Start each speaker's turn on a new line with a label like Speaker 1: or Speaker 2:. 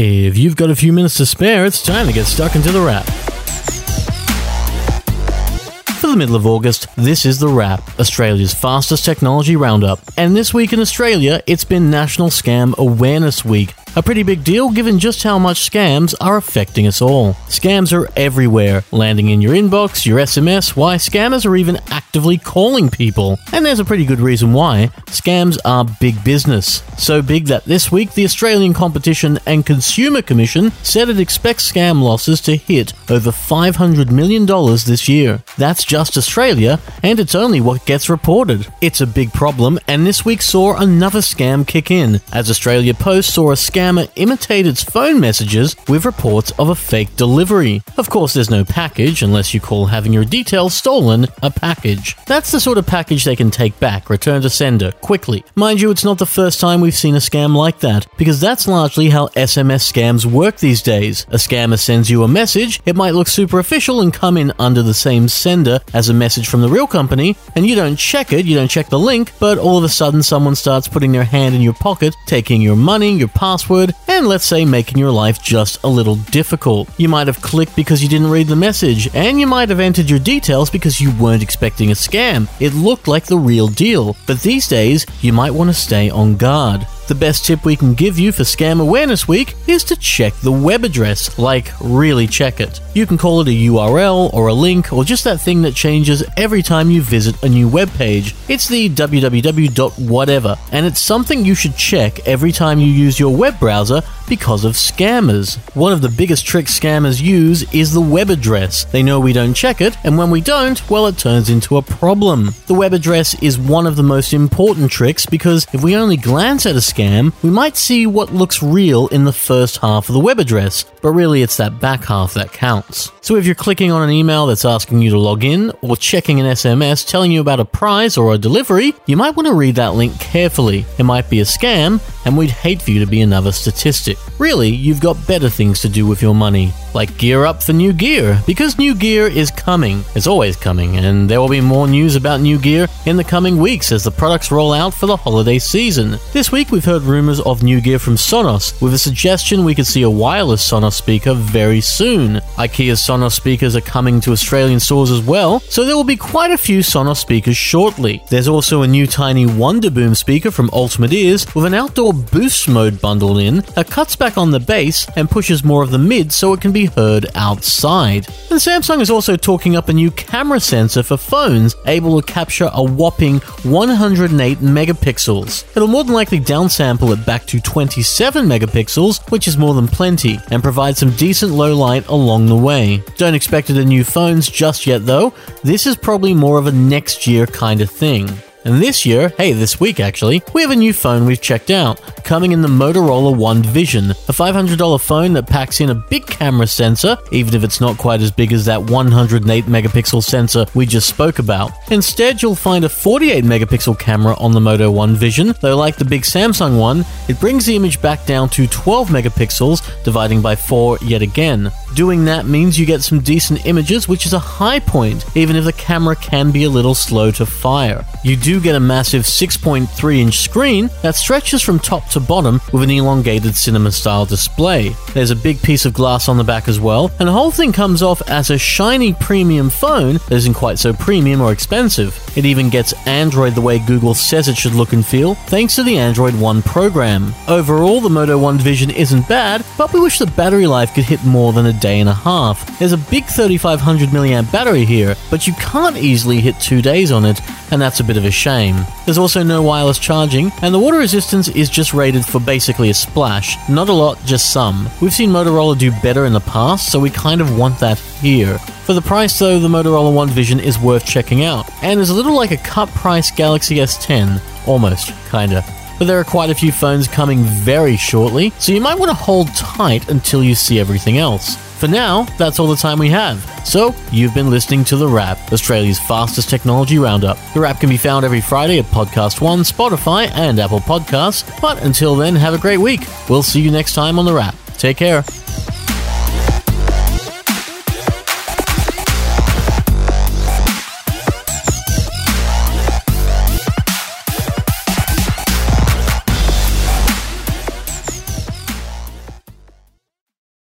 Speaker 1: If you've got a few minutes to spare, it's time to get stuck into the wrap. For the middle of August, this is The Wrap, Australia's fastest technology roundup. And this week in Australia, it's been National Scam Awareness Week, a pretty big deal given just how much scams are affecting us all. Scams are everywhere, landing in your inbox, your SMS, why scammers are even actively calling people. And there's a pretty good reason why. Scams are big business. So big that this week the Australian Competition and Consumer Commission said it expects scam losses to hit over $500 million this year. That's just Australia, and it's only what gets reported. It's a big problem, and this week saw another scam kick in, as Australia Post saw a scam scammer imitated phone messages with reports of a fake delivery. Of course, there's no package unless you call having your details stolen a package. That's the sort of package they can take back, return to sender, quickly. Mind you, it's not the first time we've seen a scam like that, because that's largely how SMS scams work these days. A scammer sends you a message, it might look super official and come in under the same sender as a message from the real company, and you don't check it, you don't check the link, but all of a sudden someone starts putting their hand in your pocket, taking your money, your password, password, and let's say making your life just a little difficult. You might have clicked because you didn't read the message, and you might have entered your details because you weren't expecting a scam. It looked like the real deal, but these days, you might want to stay on guard. The best tip we can give you for Scam Awareness Week is to check the web address, like really check it. You can call it a URL or a link or just that thing that changes every time you visit a new web page. It's the www.whatever, and it's something you should check every time you use your web browser because of scammers. One of the biggest tricks scammers use is the web address. They know we don't check it, and when we don't, well, it turns into a problem. The web address is one of the most important tricks because if we only glance at a scam, we might see what looks real in the first half of the web address, but really it's that back half that counts. So if you're clicking on an email that's asking you to log in, or checking an SMS telling you about a prize or a delivery, you might want to read that link carefully. It might be a scam, and we'd hate for you to be another statistic. Really, you've got better things to do with your money, like gear up for new gear, because new gear is coming. It's always coming, and there will be more news about new gear in the coming weeks as the products roll out for the holiday season. This week, we've heard rumors of new gear from Sonos, with a suggestion we could see a wireless Sonos speaker very soon. IKEA's Sonos speakers are coming to Australian stores as well, so there will be quite a few Sonos speakers shortly. There's also a new tiny Wonderboom speaker from Ultimate Ears with an outdoor boost mode bundled in that cuts back on the bass and pushes more of the mid so it can be heard outside. And Samsung is also talking up a new camera sensor for phones able to capture a whopping 108 megapixels. It'll more than likely downsample it back to 27 megapixels, which is more than plenty, and provide some decent low light along the way. Don't expect it in new phones just yet though, this is probably more of a next year kind of thing. And this year, hey, this week actually, we have a new phone we've checked out, coming in the Motorola One Vision, a $500 phone that packs in a big camera sensor, even if it's not quite as big as that 108 megapixel sensor we just spoke about. Instead, you'll find a 48 megapixel camera on the Moto One Vision, though like the big Samsung one, it brings the image back down to 12 megapixels, dividing by 4 yet again. Doing that means you get some decent images, which is a high point, even if the camera can be a little slow to fire. You do get a massive 6.3 inch screen that stretches from top to bottom with an elongated cinema style display. There's a big piece of glass on the back as well, and the whole thing comes off as a shiny premium phone that isn't quite so premium or expensive. It even gets Android the way Google says it should look and feel, thanks to the Android One program. Overall, the Moto One Vision isn't bad, but we wish the battery life could hit more than a day and a half. There's a big 3500 mAh battery here, but you can't easily hit two days on it, and that's a bit of a shame. There's also no wireless charging, and the water resistance is just rated for basically a splash. Not a lot, just some. We've seen Motorola do better in the past, so we kind of want that here. For the price though, the Motorola One Vision is worth checking out, and is a little like a cut price Galaxy S10. Almost, kinda but there are quite a few phones coming very shortly, so you might want to hold tight until you see everything else. For now, that's all the time we have. So, you've been listening to The Wrap, Australia's fastest technology roundup. The Wrap can be found every Friday at Podcast One, Spotify, and Apple Podcasts. But until then, have a great week. We'll see you next time on The Wrap. Take care.